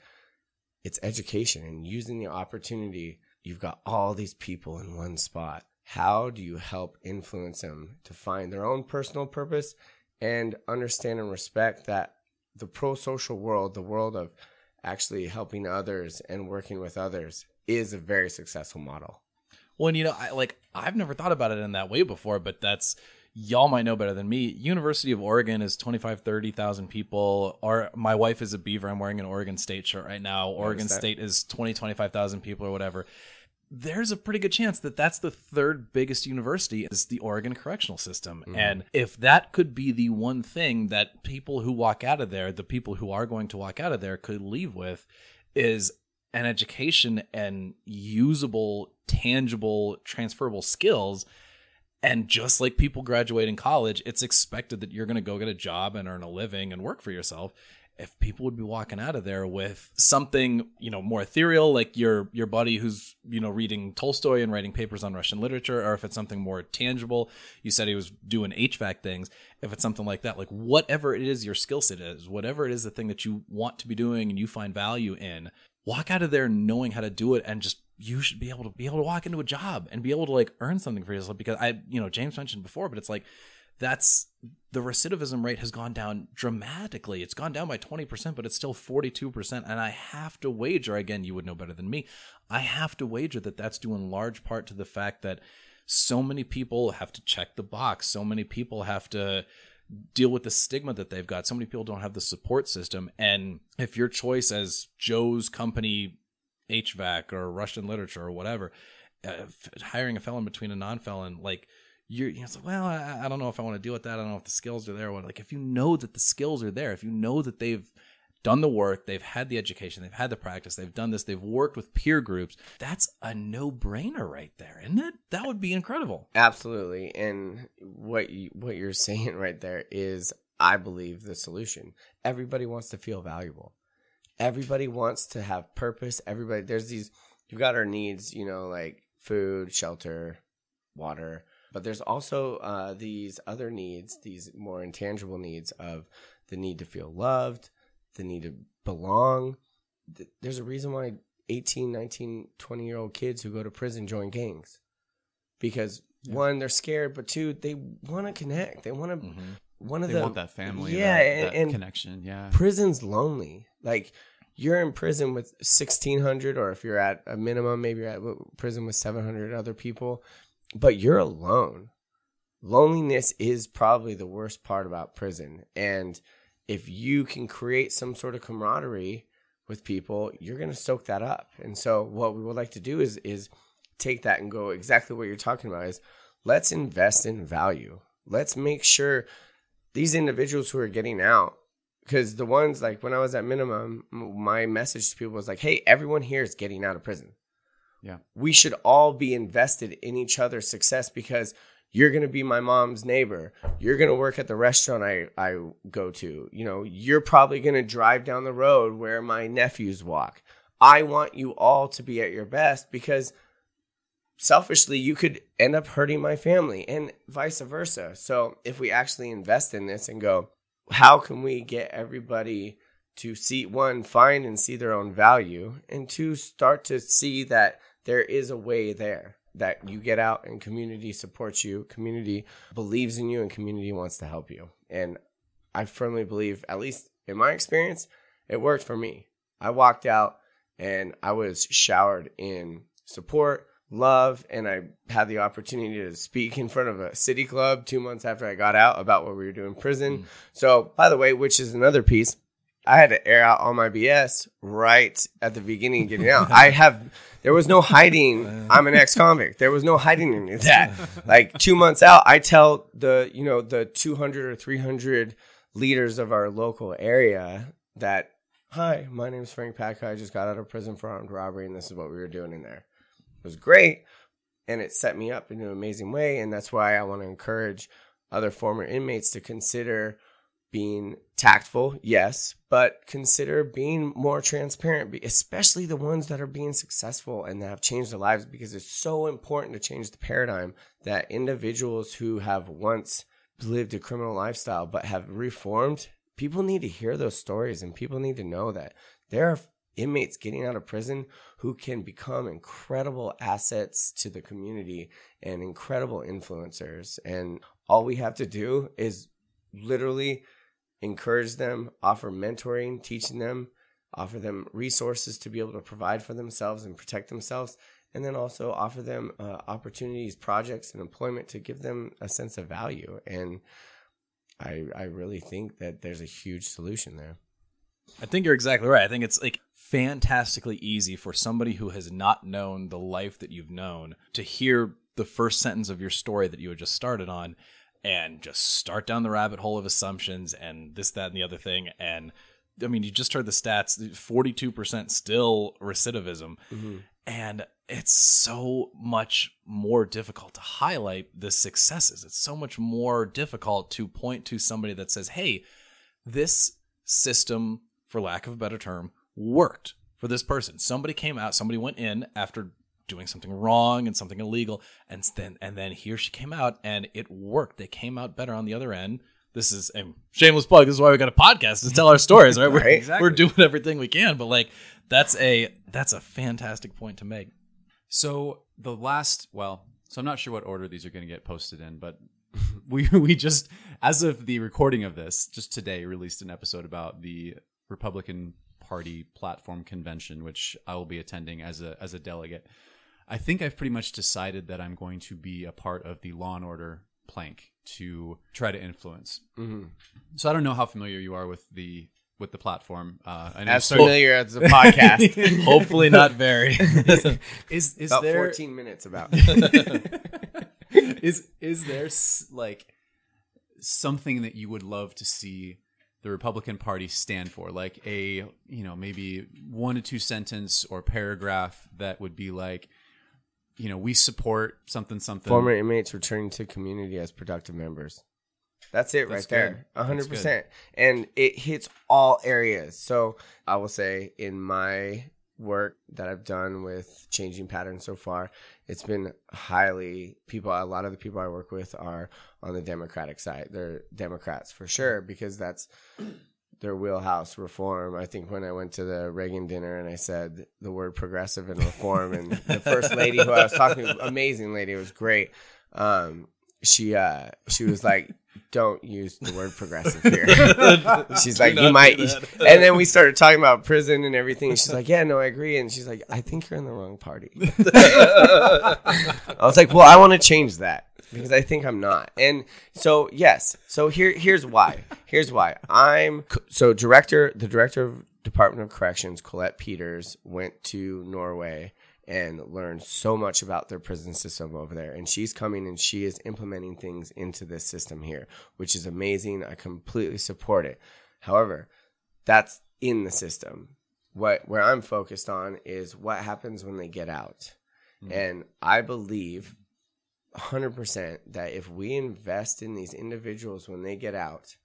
[SPEAKER 3] it's education and using the opportunity. You've got all these people in one spot. How do you help influence them to find their own personal purpose and understand and respect that the pro social world, the world of actually helping others and working with others, is a very successful model?
[SPEAKER 2] Well, and you know, I like I've never thought about it in that way before, but that's y'all might know better than me. University of Oregon is 25, 30,000 people. Or my wife is a beaver. I'm wearing an Oregon State shirt right now. Oregon. State is 20, 25,000 people or whatever. There's a pretty good chance that that's the third biggest university is the Oregon correctional system. And if that could be the one thing that people who walk out of there, the people who are going to walk out of there could leave with is an education and usable, tangible, transferable skills. And just like people graduating college, it's expected that you're going to go get a job and earn a living and work for yourself. If people would be walking out of there with something, you know, more ethereal, like your your buddy who's you know reading Tolstoy and writing papers on Russian literature, or if it's something more tangible, you said he was doing HVAC things. If it's something like that, like whatever it is your skill set is, whatever it is the thing that you want to be doing and you find value in, walk out of there knowing how to do it and just you should be able to be able to walk into a job and be able to like earn something for yourself because I, you know, James mentioned before, but it's like that's the recidivism rate has gone down dramatically. It's gone down by 20%, but it's still 42%. And I have to wager, again, you would know better than me, I have to wager that that's due in large part to the fact that so many people have to check the box. So many people have to deal with the stigma that they've got. So many people don't have the support system. And if your choice as Joe's company HVAC or Russian literature or whatever, uh, hiring a felon between a non-felon, like you're, you know, like, well, I, I, don't know if I want to deal with that. I don't know if the skills are there. Like if you know that the skills are there, if you know that they've done the work, they've had the education, they've had the practice, they've done this, they've worked with peer groups. That's a no-brainer right there, isn't it? That would be incredible.
[SPEAKER 3] Absolutely. And what you, what you're saying right there is I believe the solution. Everybody wants to feel valuable. Everybody wants to have purpose. Everybody there's these you've got our needs, you know, like food, shelter, water, but there's also uh, these other needs, these more intangible needs of the need to feel loved, the need to belong. There's a reason why 18, 19, 20 year old kids who go to prison join gangs. Because yeah. one, they're scared, but two, they want to connect. They want to. Mm-hmm. One of
[SPEAKER 1] they
[SPEAKER 3] the
[SPEAKER 1] want that family, yeah, that, and, that and connection, yeah.
[SPEAKER 3] Prison's lonely. Like you're in prison with 1600 or if you're at a minimum maybe you're at prison with 700 other people but you're alone loneliness is probably the worst part about prison and if you can create some sort of camaraderie with people, you're going to soak that up. And so what we would like to do is is take that and go exactly what you're talking about is let's invest in value. Let's make sure these individuals who are getting out because the ones like when I was at minimum, my message to people was like, "Hey, everyone here is getting out of prison.
[SPEAKER 1] Yeah,
[SPEAKER 3] we should all be invested in each other's success because you're going to be my mom's neighbor. You're going to work at the restaurant I, I go to. You know, you're probably going to drive down the road where my nephews walk. I want you all to be at your best because selfishly, you could end up hurting my family and vice versa. So if we actually invest in this and go, how can we get everybody to see one, find and see their own value, and two, start to see that there is a way there that you get out and community supports you, community believes in you, and community wants to help you. And I firmly believe, at least in my experience, it worked for me. I walked out and I was showered in support, love, and I had the opportunity to speak in front of a city club two months after I got out about what we were doing in prison. Mm. So, by the way, which is another piece, I had to air out all my BS right at the beginning getting out. I have there was no hiding. I'm an ex-convict. There was no hiding any of that. Like two months out, I tell the you know the 200 or 300 leaders of our local area that, hi, my name is Frank Patka. I just got out of prison for armed robbery, and this is what we were doing in there. Was great, and it set me up in an amazing way, and that's why I want to encourage other former inmates to consider being tactful, yes, but consider being more transparent, especially the ones that are being successful and that have changed their lives because it's so important to change the paradigm that individuals who have once lived a criminal lifestyle but have reformed, people need to hear those stories and people need to know that there are inmates getting out of prison who can become incredible assets to the community and incredible influencers. And all we have to do is literally encourage them, offer mentoring, teaching them, offer them resources to be able to provide for themselves and protect themselves, and then also offer them uh, opportunities, projects, and employment to give them a sense of value. And I, I really think that there's a huge solution there.
[SPEAKER 2] I think you're exactly right. I think it's like fantastically easy for somebody who has not known the life that you've known to hear the first sentence of your story that you had just started on and just start down the rabbit hole of assumptions and this, that, and the other thing. And I mean, you just heard the stats 42% still recidivism. Mm-hmm. And it's so much more difficult to highlight the successes. It's so much more difficult to point to somebody that says, hey, this system, for lack of a better term, worked for this person. Somebody came out, somebody went in after doing something wrong and something illegal and then and then here she came out and it worked. They came out better on the other end. This is a shameless plug. This is why we got a podcast to tell our stories right, we're,
[SPEAKER 3] exactly.
[SPEAKER 2] we're doing everything we can but like that's a that's a fantastic point to make.
[SPEAKER 1] So the last, well, so I'm not sure what order these are going to get posted in, but we we just as of the recording of this, just today released an episode about the Republican Party platform convention, which I will be attending as a as a delegate. I think I've pretty much decided that I'm going to be a part of the Law and Order plank to try to influence. Mm-hmm. So I don't know how familiar you are with the with the platform. Uh,
[SPEAKER 3] I know as familiar as the podcast.
[SPEAKER 2] Hopefully not very.
[SPEAKER 1] is is
[SPEAKER 3] about
[SPEAKER 1] there
[SPEAKER 3] 14 minutes about?
[SPEAKER 1] is is there like something that you would love to see the Republican Party stand for? Like a you know maybe one to two sentence or paragraph that would be like you know, we support something something.
[SPEAKER 3] Former inmates returning to community as productive members. That's it That's right good. there. hundred percent. And it hits all areas. So I will say in my work that I've done with changing patterns so far, it's been highly people a lot of the people I work with are on the Democratic side. They're Democrats for sure because that's their wheelhouse reform. I think when I went to the Reagan dinner and I said the word progressive and reform, and the first lady who I was talking to, amazing lady, it was great. Um, she uh, she was like, "Don't use the word progressive here." she's like, "You might." and then we started talking about prison and everything. And she's like, "Yeah, no, I agree." And she's like, "I think you're in the wrong party." I was like, "Well, I want to change that." because I think I'm not. And so yes, so here here's why. Here's why. I'm so director the director of Department of Corrections, Colette Peters, went to Norway and learned so much about their prison system over there. And she's coming and she is implementing things into this system here, which is amazing. I completely support it. However, that's in the system. What where I'm focused on is what happens when they get out. Mm-hmm. And I believe 100% that if we invest in these individuals when they get out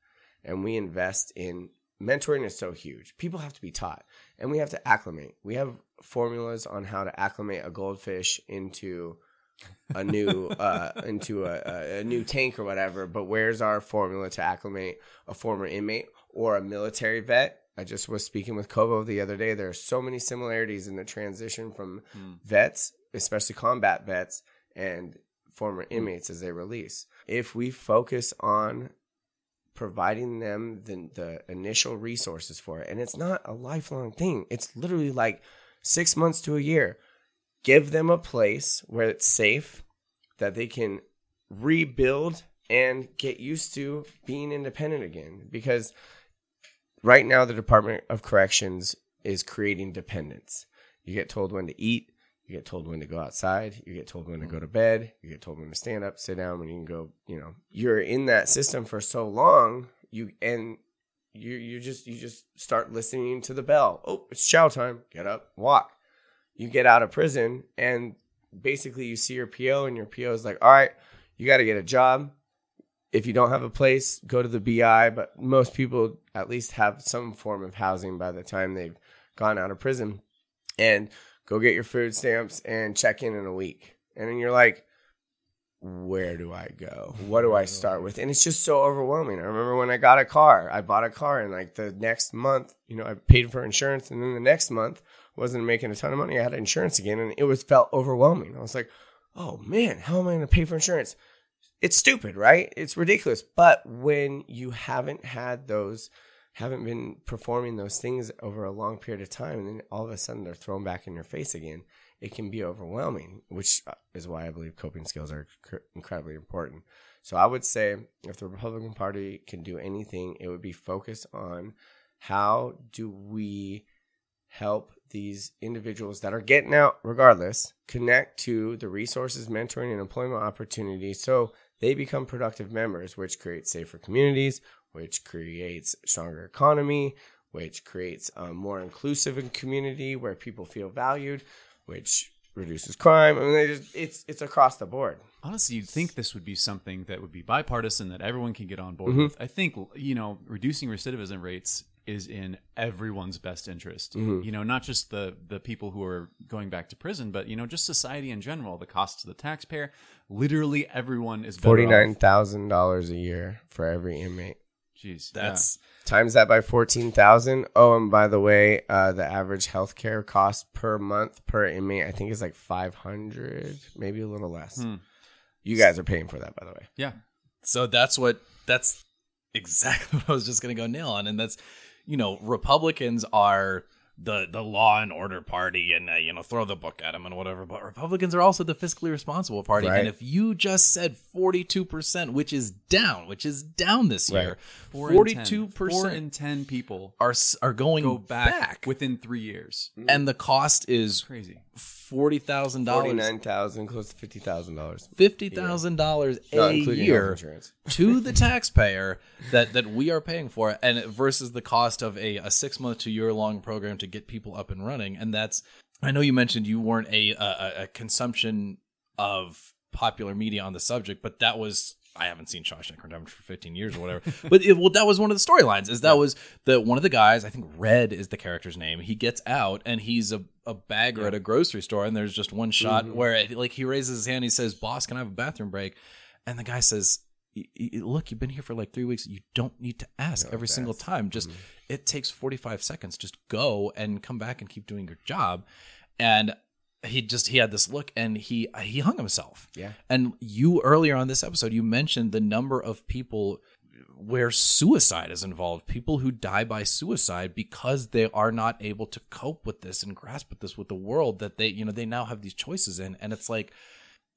[SPEAKER 3] and we invest in mentoring is so huge people have to be taught and we have to acclimate we have formulas on how to acclimate a goldfish into a new uh, into a, a, new tank or whatever but where's our formula to acclimate a former inmate or a military vet i just was speaking with kobo the other day there are so many similarities in the transition from mm. vets especially combat vets and former inmates as they release. If we focus on providing them the, the initial resources for it, and it's not a lifelong thing, it's literally like six months to a year. Give them a place where it's safe, that they can rebuild and get used to being independent again. Because right now, the Department of Corrections is creating dependence. You get told when to eat, you get told when to go outside. You get told when to go to bed. You get told when to stand up, sit down, when you can go. You know, you're in that system for so long. You and you you just you just start listening to the bell. Oh, it's chow time. Get up, walk. You get out of prison, and basically you see your PO, and your PO is like, all right, you got to get a job. If you don't have a place, go to the BI. But most people at least have some form of housing by the time they've gone out of prison, and go get your food stamps and check in in a week. And then you're like, where do I go? What do I mm-hmm. start with? And it's just so overwhelming. I remember when I got a car, I bought a car and like the next month, you know, I paid for insurance and then the next month wasn't making a ton of money. I had insurance again and it was felt overwhelming. I was like, oh man, how am I going to pay for insurance? It's stupid, right? It's ridiculous. But when you haven't had those haven't been performing those things over a long period of time and then all of a sudden they're thrown back in your face again it can be overwhelming which uh, is why i believe coping skills are incredibly important. So i would say if the republican party can do anything it would be focused on how do we help these individuals that are getting out regardless connect to the resources mentoring and employment opportunities so they become productive members which creates safer communities which creates stronger economy, which creates a more inclusive community where people feel valued, which reduces crime. I mean, just, it's it's across the board.
[SPEAKER 1] Honestly, you'd think this would be something that would be bipartisan that everyone can get on board mm-hmm. with. I think you know reducing recidivism rates is in everyone's best interest. Mm-hmm. You know, not just the the people who are going back to prison, but you know, just society in general. The cost to the taxpayer, literally everyone is
[SPEAKER 3] forty nine thousand dollars a year for every inmate.
[SPEAKER 1] Jeez.
[SPEAKER 2] That's
[SPEAKER 3] Times that by 14,000. Oh, and by the way, uh, the average healthcare cost per month per inmate, I think is like 500, maybe a little less.
[SPEAKER 1] Hmm.
[SPEAKER 3] You guys are paying for that, by the way.
[SPEAKER 1] yeah.
[SPEAKER 2] so that's what that's exactly what I was just gonna go nail on, and that's you know Republicans are the the law and order party, and uh, you know throw the book at them and whatever. But Republicans are also the fiscally responsible party,
[SPEAKER 3] Right.
[SPEAKER 2] and if you just said forty two percent, which is down, which is down this year,
[SPEAKER 1] Four in
[SPEAKER 2] forty
[SPEAKER 1] 10.
[SPEAKER 2] two
[SPEAKER 1] Four
[SPEAKER 2] percent
[SPEAKER 1] in ten people
[SPEAKER 2] are are going
[SPEAKER 1] go back,
[SPEAKER 2] back,
[SPEAKER 1] within three years.
[SPEAKER 2] and the cost is
[SPEAKER 1] Crazy.
[SPEAKER 2] Forty thousand dollars.
[SPEAKER 3] 49,000, close to $50,000.
[SPEAKER 2] Fifty thousand dollars a year to the taxpayer that that we are paying for, and versus the cost of a, a six month to year long program to get people up and running. And that's I know you mentioned you weren't a a, a consumption of popular media on the subject, but that was. I haven't seen Shawshank Redemption for 15 years or whatever, but it, well, that was one of the storylines. Is that was the one of the guys? I think Red is the character's name. He gets out and he's a, a bagger at a grocery store, and there's just one shot mm-hmm. where it, like he raises his hand, he says, "Boss, can I have a bathroom break?" And the guy says, "Look, you've been here for like three weeks. You don't need to ask every single time. Just mm-hmm. it takes forty five seconds. Just go and come back and keep doing your job." And he just he had this look, and he he hung himself.
[SPEAKER 3] Yeah.
[SPEAKER 2] And you earlier on this episode, you mentioned the number of people where suicide is involved people who die by suicide because they are not able to cope with this and grasp with this with the world that they you know they now have these choices in and it's like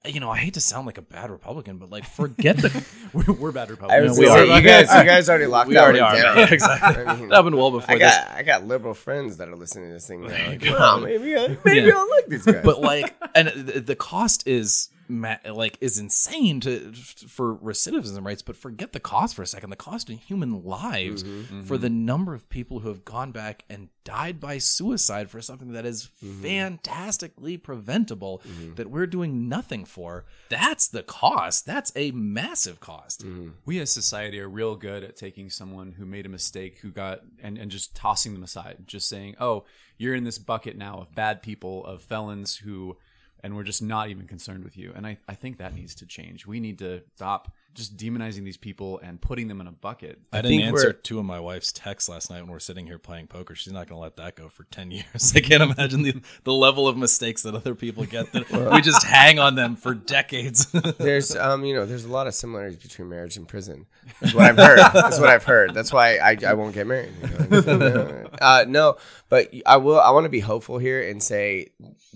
[SPEAKER 2] you know i hate to sound like a bad republican but like forget the
[SPEAKER 1] We're, we're bad Republicans.
[SPEAKER 3] was
[SPEAKER 2] we are.
[SPEAKER 3] you guys, you guys already locked
[SPEAKER 2] we already are
[SPEAKER 3] down.
[SPEAKER 2] man. exactly
[SPEAKER 3] I mean,
[SPEAKER 2] that happened well before
[SPEAKER 3] I
[SPEAKER 2] this
[SPEAKER 3] got I got liberal friends that are listening to this thing. Now. Like,
[SPEAKER 2] go.
[SPEAKER 3] wow, maybe I, maybe
[SPEAKER 2] Yeah.
[SPEAKER 3] I'll like these guys.
[SPEAKER 2] but like and the, the cost is ma- like is insane to for recidivism rates but forget the cost for a second the cost in human lives
[SPEAKER 3] Mm-hmm.
[SPEAKER 2] for the number of people who have gone back and died by suicide for something that is
[SPEAKER 3] Mm-hmm.
[SPEAKER 2] fantastically preventable that we're doing nothing for that's the cost that's a massive cost
[SPEAKER 3] Mm-hmm.
[SPEAKER 1] we as society are real good at taking someone who made a mistake who got and, and just tossing them aside just saying oh you're in this bucket now of bad people of felons who and we're just not even concerned with you and i, I think that needs to change we need to stop just demonizing these people and putting them in a bucket
[SPEAKER 2] I,
[SPEAKER 3] think
[SPEAKER 2] didn't answer two of my wife's texts last night when we're sitting here playing poker. She's not going to let that go for 10 years. I can't imagine the, the level of mistakes that other people get that we just hang on them for decades.
[SPEAKER 3] there's um you know there's a lot of similarities between marriage and prison. That's what I've heard. That's what I've heard. That's why I, I won't get married. you know? uh, no, but I will. I want to be hopeful here and say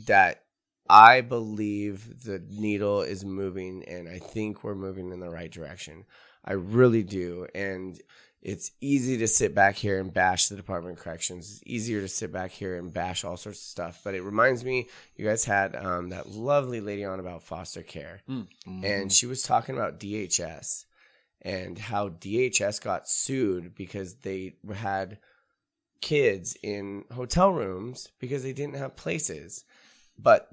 [SPEAKER 3] that I believe the needle is moving, and I think we're moving in the right direction. I really do, and. It's easy to sit back here and bash the Department of Corrections. It's easier to sit back here and bash all sorts of stuff. But it reminds me, you guys had um, that lovely lady on about foster care and she was talking about DHS and how DHS got sued because they had kids in hotel rooms because they didn't have places. But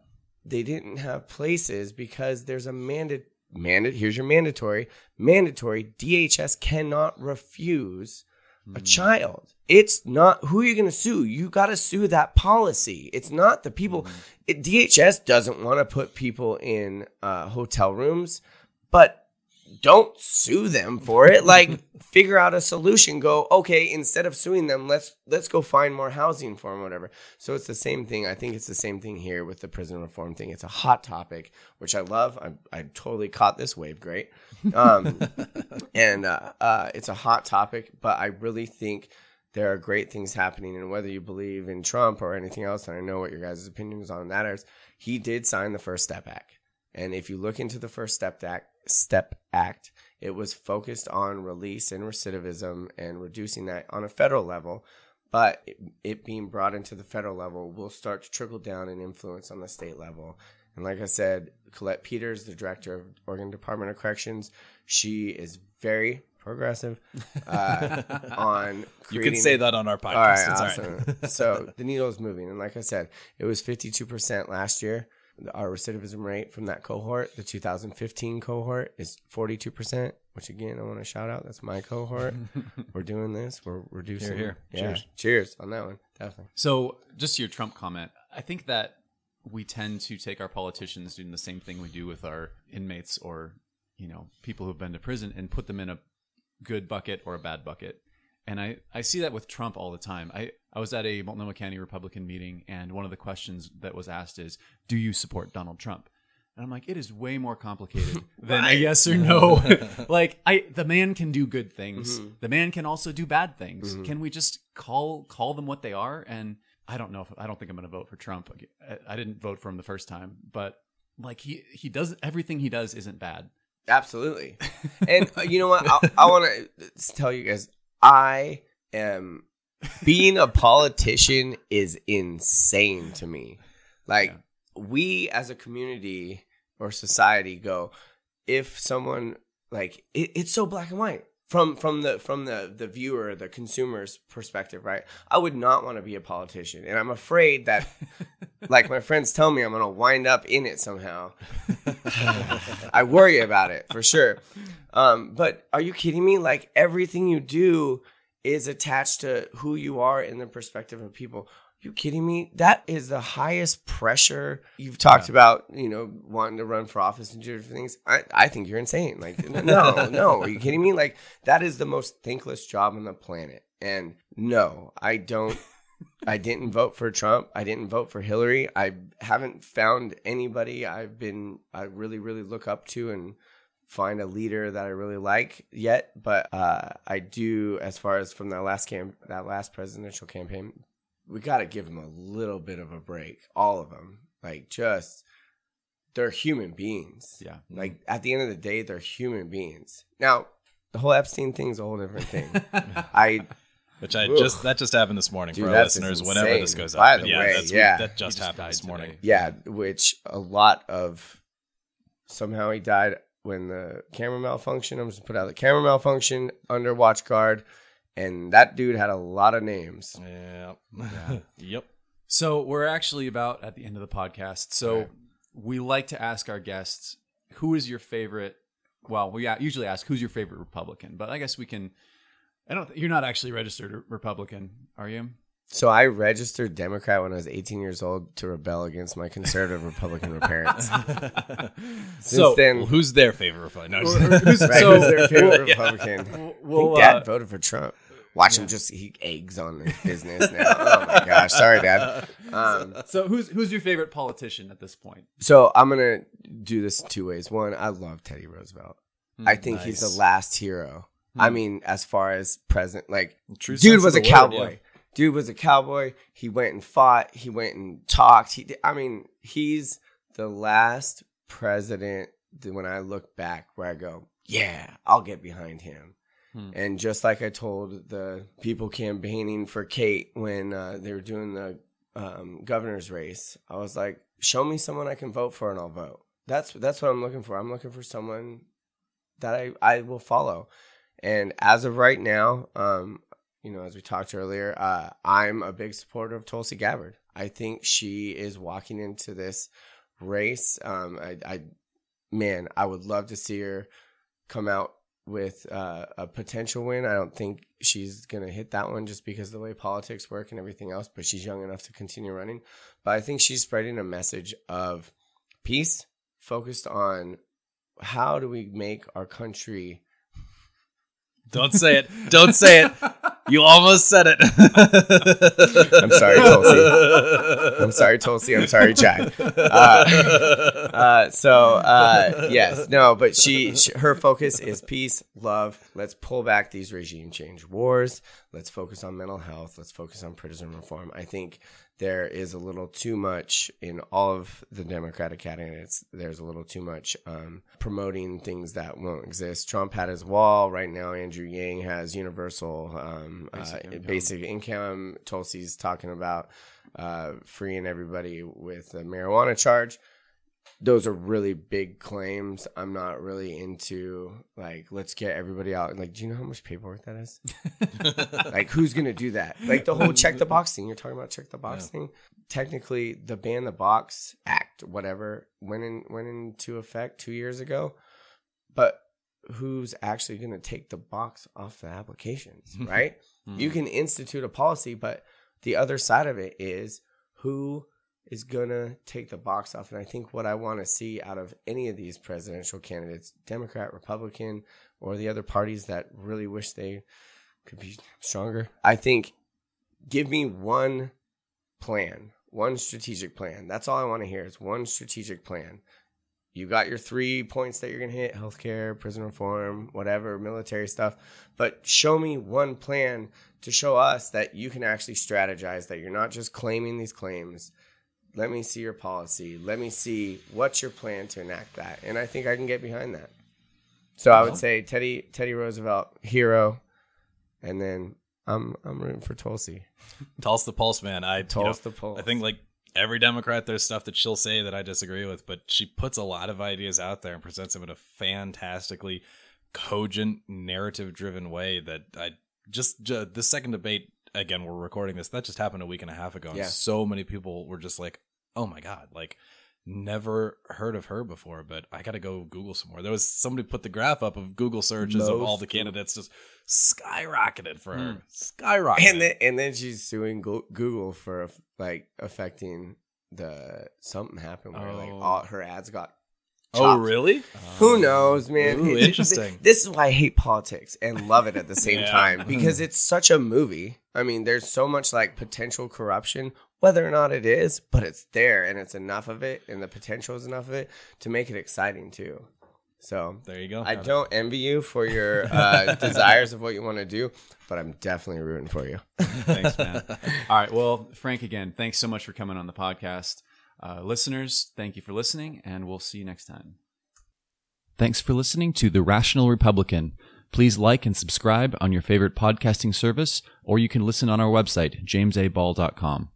[SPEAKER 3] they didn't have places because there's a mandate mandate here's your mandatory mandatory DHS cannot refuse a child. It's not who you're you going to sue? You got to sue that policy. It's not the people. It, DHS doesn't want to put people in uh, hotel rooms, but don't sue them for it. Like figure out a solution. Go okay. Instead of suing them, let's let's go find more housing for them, whatever. So it's the same thing. I think it's the same thing here with the prison reform thing. It's a hot topic, which I love. I, I totally caught this wave. Great. Um, and uh, uh, it's a hot topic, but I really think there are great things happening. And whether you believe in Trump or anything else, and I know what your guys' opinions on that is, he did sign the First Step Act. And if you look into the First Step Act, Step Act, it was focused on release and recidivism and reducing that on a federal level. But it, it being brought into the federal level will start to trickle down and influence on the state level. And like I said, Colette Peters, the director of Oregon Department of Corrections, she is very progressive uh, on
[SPEAKER 2] you can say that on our podcast.
[SPEAKER 3] All right,
[SPEAKER 2] it's all right.
[SPEAKER 3] so the needle is moving, and like I said, it was fifty-two percent last year. Our recidivism rate from that cohort, the 2015 cohort, is forty-two percent. Which again, I want to shout out. That's my cohort. We're doing this. We're reducing.
[SPEAKER 2] Here, here.
[SPEAKER 3] Yeah.
[SPEAKER 2] Cheers.
[SPEAKER 3] Cheers on that one. Definitely.
[SPEAKER 1] So, just to your Trump comment, I think that we tend to take our politicians doing the same thing we do with our inmates or, you know, people who've been to prison and put them in a good bucket or a bad bucket. And I, I see that with Trump all the time. I, I was at a Multnomah County Republican meeting, and one of the questions that was asked is, Do you support Donald Trump? And I'm like, it is way more complicated than a yes or no. like, I the man can do good things.
[SPEAKER 3] Mm-hmm.
[SPEAKER 1] The man can also do bad things. Can we just call call them what they are? And I don't know if I don't think I'm going to vote for Trump. I, I didn't vote for him the first time, but like he he does everything he does isn't bad.
[SPEAKER 3] Absolutely. And uh, you know what? I, I want to tell you guys, I am being a politician is insane to me. Like we as a community or society go, if someone like it, it's so black and white from from the from the the viewer, the consumer's perspective, right? I would not want to be a politician, and I'm afraid that, like my friends tell me, I'm gonna wind up in it somehow. I worry about it for sure. Um, but are you kidding me? Like everything you do is attached to who you are in the perspective of people. You kidding me? That is the highest pressure. You've talked about, you know, wanting to run for office and do different things. I, I think you're insane. Like, no, no. Are you kidding me? Like, that is the most thankless job on the planet. And no, I don't. I didn't vote for Trump. I didn't vote for Hillary. I haven't found anybody I've been I really really look up to and find a leader that I really like yet. But uh, I do, as far as from that last camp, that last presidential campaign, we got to give them a little bit of a break. All of them, like just they're human beings.
[SPEAKER 1] Yeah. Mm-hmm.
[SPEAKER 3] Like at the end of the day, they're human beings. Now, the whole Epstein thing is a whole different thing. I
[SPEAKER 2] Which I
[SPEAKER 3] Oof.
[SPEAKER 2] just that just happened this morning
[SPEAKER 3] Dude,
[SPEAKER 2] for our listeners.
[SPEAKER 3] insane.
[SPEAKER 2] Whenever this goes up,
[SPEAKER 3] By
[SPEAKER 2] But
[SPEAKER 3] the
[SPEAKER 2] yeah,
[SPEAKER 3] way,
[SPEAKER 2] that's,
[SPEAKER 3] yeah.
[SPEAKER 2] that just,
[SPEAKER 1] just
[SPEAKER 2] happened this morning.
[SPEAKER 1] today.
[SPEAKER 3] Yeah, which a lot of somehow he died when the camera malfunctioned. I'm just put out the camera malfunction under watch guard, and that dude had a lot of names.
[SPEAKER 2] Yeah. yep.
[SPEAKER 1] So we're actually about at the end of the podcast. So
[SPEAKER 3] Right.
[SPEAKER 1] we like to ask our guests, who is your favorite? Well, we usually ask who's your favorite Republican, but I guess we can. I don't. You're not actually registered Republican, are you?
[SPEAKER 3] So I registered Democrat when I was 18 years old to rebel against my conservative Republican parents. Since
[SPEAKER 2] so,
[SPEAKER 3] then,
[SPEAKER 2] who's their favorite Republican? No,
[SPEAKER 3] right,
[SPEAKER 1] so-
[SPEAKER 3] who's their favorite Republican?
[SPEAKER 1] Well,
[SPEAKER 3] I think Dad
[SPEAKER 1] uh,
[SPEAKER 3] voted for Trump. Watch him just eat eggs on his business now. Oh my gosh, sorry, Dad. Um,
[SPEAKER 1] so who's who's your favorite politician at this point?
[SPEAKER 3] So I'm gonna do this two ways. One, I love Teddy Roosevelt. I think he's the last hero. I mean, as far as present, like
[SPEAKER 2] True
[SPEAKER 3] dude was a
[SPEAKER 2] word,
[SPEAKER 3] cowboy.
[SPEAKER 2] yeah.
[SPEAKER 3] Dude was a cowboy. He went and fought. He went and talked. He, I mean, he's the last president. That when I look back, where I go, yeah, I'll get behind him.
[SPEAKER 1] Hmm.
[SPEAKER 3] And just like I told the people campaigning for Kate when uh, they were doing the um, governor's race, I was like, show me someone I can vote for and I'll vote. That's that's what I'm looking for. I'm looking for someone that I, I will follow. And as of right now, um, you know, as we talked earlier, uh, I'm a big supporter of Tulsi Gabbard. I think she is walking into this race. Um, I, I, man, I would love to see her come out with uh, a potential win. I don't think she's going to hit that one just because of the way politics work and everything else, but she's young enough to continue running. But I think she's spreading a message of peace focused on how do we make our country
[SPEAKER 2] Don't say it. Don't say it. You almost said it.
[SPEAKER 3] I'm sorry, Tulsi. I'm sorry, Tulsi. I'm sorry, Jack. Uh, uh, so uh, yes, no, but she, she, her focus is peace, love. Let's pull back these regime change wars. Let's focus on mental health. Let's focus on prison reform. I think there is a little too much in all of the Democratic candidates. There's a little too much um, promoting things that won't exist. Trump had his wall. Right now, Andrew Yang has universal um,
[SPEAKER 1] Basic
[SPEAKER 3] uh,
[SPEAKER 1] income.
[SPEAKER 3] basic income. Tulsi's talking about uh, freeing everybody with a marijuana charge. Those are really big claims. I'm not really into like let's get everybody out. Like, do you know how much paperwork that is? like, who's gonna do that? Like the whole check the box thing. You're talking about check the box thing. Technically, the ban the box act, whatever, went in went into effect two years ago. But who's actually gonna take the box off the applications, right? Hmm. You can institute a policy, but the other side of it is who is gonna take the box off. And I think what I want to see out of any of these presidential candidates, Democrat, Republican, or the other parties that really wish they could be stronger, I think give me one plan, one strategic plan. That's all I want to hear is one strategic plan. You got your three points that you're to hit healthcare, prison reform, whatever, military stuff. But show me one plan to show us that you can actually strategize, that you're not just claiming these claims. Let me see your policy. Let me see what's your plan to enact that. And I think I can get behind that. So I would uh-huh. say Teddy Teddy Roosevelt, hero, and then I'm I'm rooting for Tulsi.
[SPEAKER 2] Tulsi the Pulse, man. I
[SPEAKER 3] Tulsi you know, the Pulse.
[SPEAKER 2] I think like every Democrat, there's stuff that she'll say that I disagree with, but she puts a lot of ideas out there and presents them in a fantastically cogent, narrative-driven way that I just, just the second debate. Again, we're recording this. That just happened a week and a half ago. And yeah. so many people were just like, "Oh my god!" Like never heard of her before, but I got to go Google some more. There was somebody put the graph up of Google searches Most of all the candidates just skyrocketed for her. Mm. Skyrocketed.
[SPEAKER 3] And then and then she's suing Google for like affecting the something happened where oh. like all her ads got
[SPEAKER 2] Chopped. Oh, really?
[SPEAKER 3] Who knows, man?
[SPEAKER 2] Ooh, interesting.
[SPEAKER 3] This is why I hate politics and love it at the same yeah. time because it's such a movie. I mean, there's so much like potential corruption whether or not it is, but it's there and it's enough of it and the potential is enough of it to make it exciting too. So
[SPEAKER 2] there you go.
[SPEAKER 3] I don't envy you for your uh, desires of what you want to do, but I'm definitely rooting for you.
[SPEAKER 1] thanks, man. All right. Well, Frank, again, thanks so much for coming on the podcast. Uh, listeners, thank you for listening, and we'll see you next time. Thanks for listening to The Rational Republican. Please like and subscribe on your favorite podcasting service, or you can listen on our website, jamesaball.com.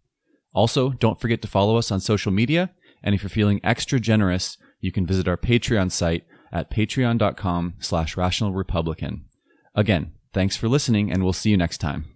[SPEAKER 1] Also, don't forget to follow us on social media. And if you're feeling extra generous, you can visit our Patreon site at patreon.com slash rational republican. Again, thanks for listening and we'll see you next time.